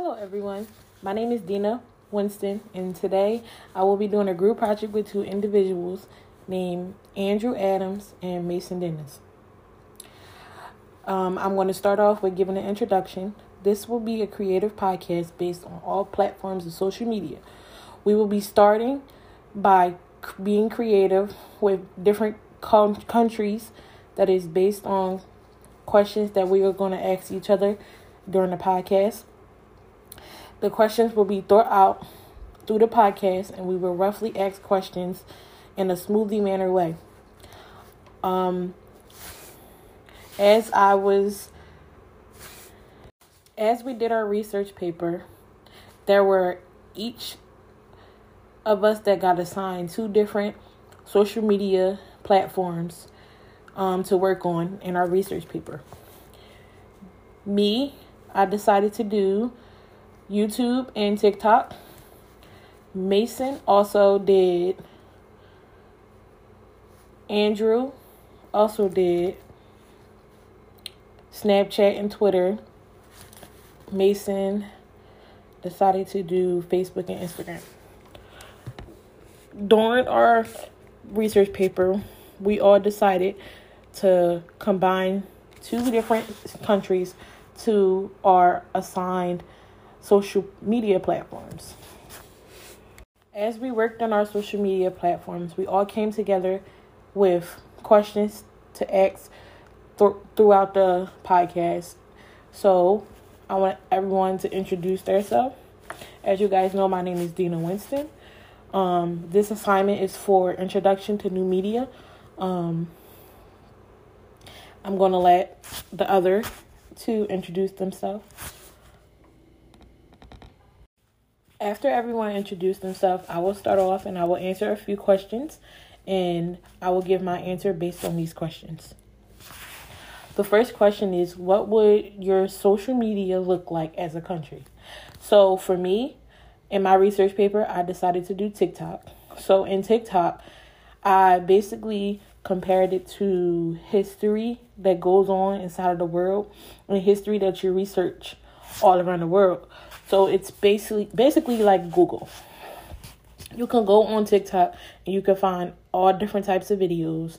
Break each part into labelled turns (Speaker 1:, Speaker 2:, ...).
Speaker 1: Hello, everyone. My name is Dina Winston, and today I will be doing a group project with two individuals named Andrew Adams and Mason Dennis. Um, I'm going to start off with giving an introduction. This will be a creative podcast based on all platforms of social media. We will be starting by being creative with different countries that is based on questions that we are going to ask each other during the podcast. The questions will be thought out through the podcast, and we will roughly ask questions in a smoothly manner way. Um, as I was, as we did our research paper, there were each of us that got assigned two different social media platforms um, to work on in our research paper. Me, I decided to do YouTube and TikTok. Mason also did. Andrew also did Snapchat and Twitter. Mason decided to do Facebook and Instagram. During our research paper, we all decided to combine two different countries to our assigned social media platforms. As we worked on our social media platforms, we all came together with questions to ask th- throughout the podcast. So, I want everyone to introduce themselves. As you guys know, my name is Dina Winston. Um, this assignment is for introduction to new media. Um, I'm going to let the other two introduce themselves. After everyone introduced themselves, I will start off and I will answer a few questions and I will give my answer based on these questions. The first question is What would your social media look like as a country? So, for me, in my research paper, I decided to do TikTok. So, in TikTok, I basically compared it to history that goes on inside of the world and history that you research all around the world. So it's basically basically like Google. You can go on TikTok and you can find all different types of videos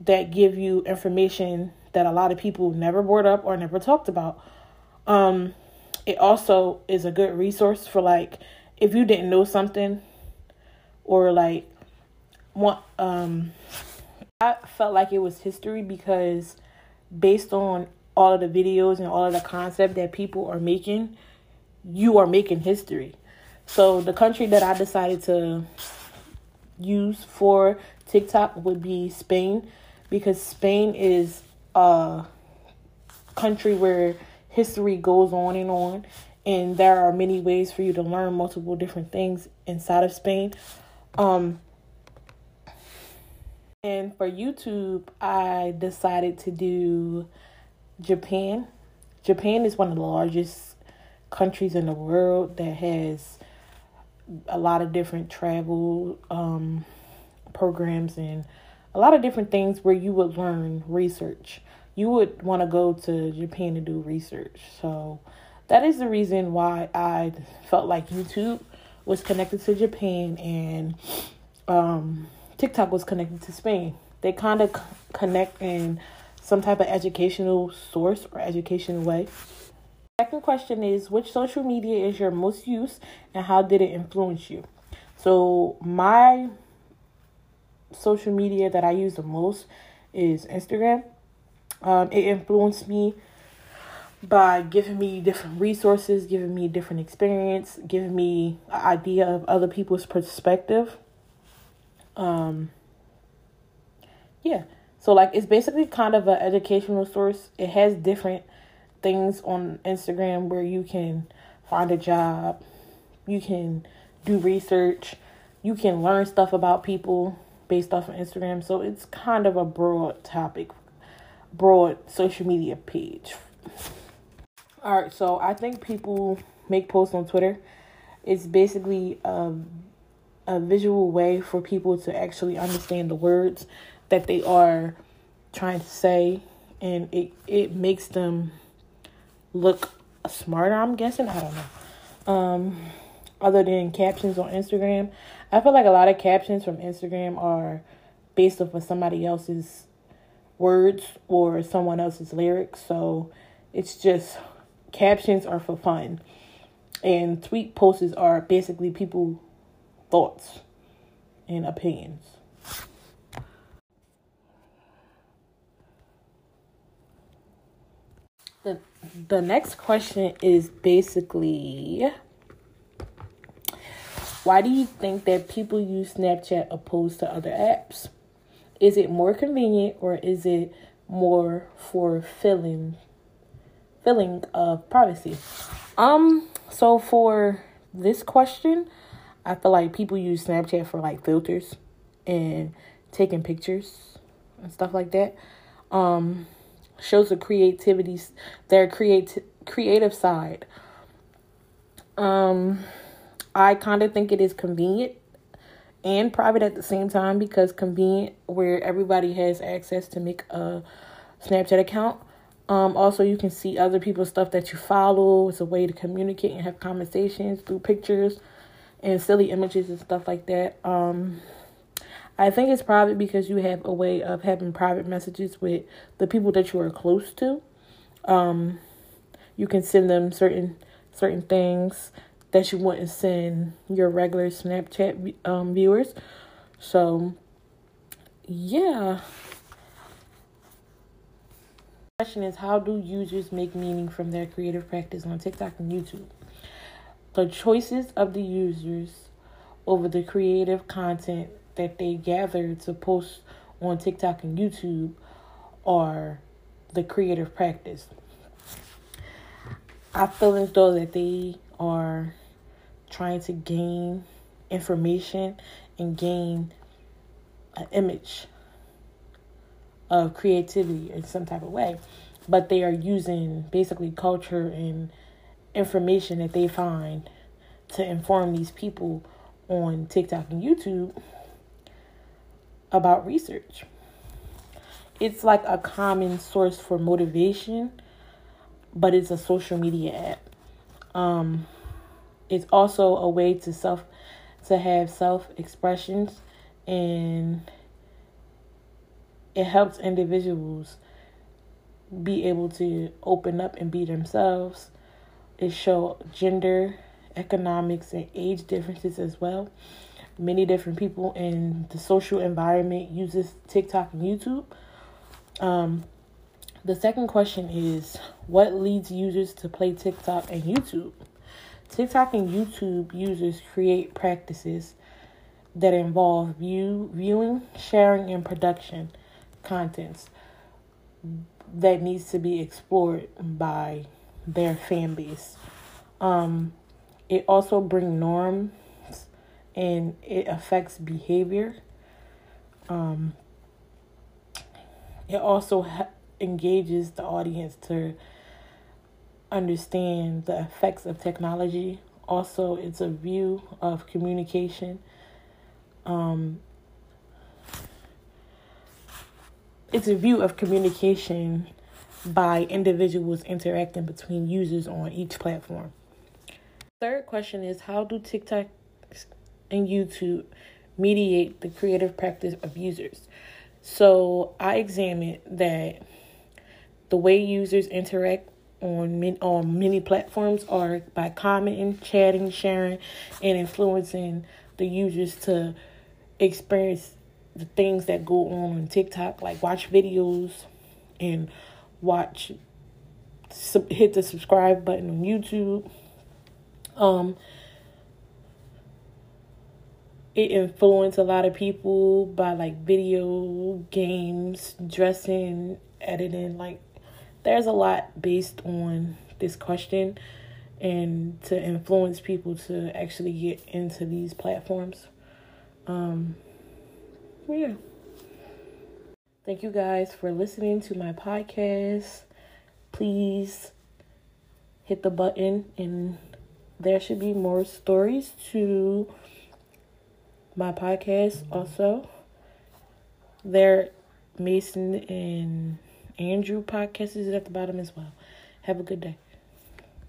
Speaker 1: that give you information that a lot of people never brought up or never talked about. Um, it also is a good resource for like if you didn't know something or like want um I felt like it was history because based on all of the videos and all of the concept that people are making, you are making history. So the country that I decided to use for TikTok would be Spain because Spain is a country where history goes on and on and there are many ways for you to learn multiple different things inside of Spain. Um and for YouTube, I decided to do Japan. Japan is one of the largest countries in the world that has a lot of different travel um, programs and a lot of different things where you would learn research. You would want to go to Japan to do research. So that is the reason why I felt like YouTube was connected to Japan and um, TikTok was connected to Spain. They kind of c- connect in some type of educational source or educational way. Second question is which social media is your most used and how did it influence you? So my social media that I use the most is Instagram. Um, it influenced me by giving me different resources, giving me different experience, giving me an idea of other people's perspective. Um, yeah. So like it's basically kind of an educational source. It has different things on Instagram where you can find a job, you can do research, you can learn stuff about people based off of Instagram. So it's kind of a broad topic, broad social media page. All right, so I think people make posts on Twitter. It's basically a a visual way for people to actually understand the words that they are trying to say and it it makes them look smarter. I'm guessing. I don't know. Um, other than captions on Instagram, I feel like a lot of captions from Instagram are based off of somebody else's words or someone else's lyrics. So it's just captions are for fun, and tweet posts are basically people thoughts and opinions. The the next question is basically why do you think that people use Snapchat opposed to other apps? Is it more convenient or is it more for filling feeling of privacy? Um so for this question, I feel like people use Snapchat for like filters and taking pictures and stuff like that. Um shows the creativity their create creative side. Um I kind of think it is convenient and private at the same time because convenient where everybody has access to make a Snapchat account. Um, also, you can see other people's stuff that you follow. It's a way to communicate and have conversations through pictures and silly images and stuff like that. Um, I think it's private because you have a way of having private messages with the people that you are close to. Um, you can send them certain certain things that you wouldn't send your regular Snapchat um, viewers. So, yeah. Question is how do users make meaning from their creative practice on TikTok and YouTube? The choices of the users over the creative content that they gather to post on TikTok and YouTube are the creative practice. I feel as though that they are trying to gain information and gain an image of creativity in some type of way. But they are using basically culture and information that they find to inform these people on TikTok and YouTube about research. It's like a common source for motivation, but it's a social media app. Um, it's also a way to self to have self expressions and it helps individuals be able to open up and be themselves. It show gender, economics, and age differences as well. Many different people in the social environment uses TikTok and YouTube. Um, the second question is what leads users to play TikTok and YouTube? TikTok and YouTube users create practices that involve view, viewing, sharing, and production contents that needs to be explored by their fan base. Um, it also bring norms and it affects behavior. Um, it also ha- engages the audience to understand the effects of technology. Also, it's a view of communication. Um, it's a view of communication by individuals interacting between users on each platform. Third question is How do TikTok and YouTube mediate the creative practice of users? So, I examined that the way users interact on many, on many platforms are by commenting, chatting, sharing, and influencing the users to experience the things that go on on TikTok, like watch videos and watch hit the subscribe button on YouTube. Um, it influenced a lot of people by like video games, dressing, editing, like there's a lot based on this question and to influence people to actually get into these platforms. Um, yeah. Thank you guys for listening to my podcast. Please hit the button, and there should be more stories to my podcast. Also, there, Mason and Andrew podcast is at the bottom as well. Have a good day.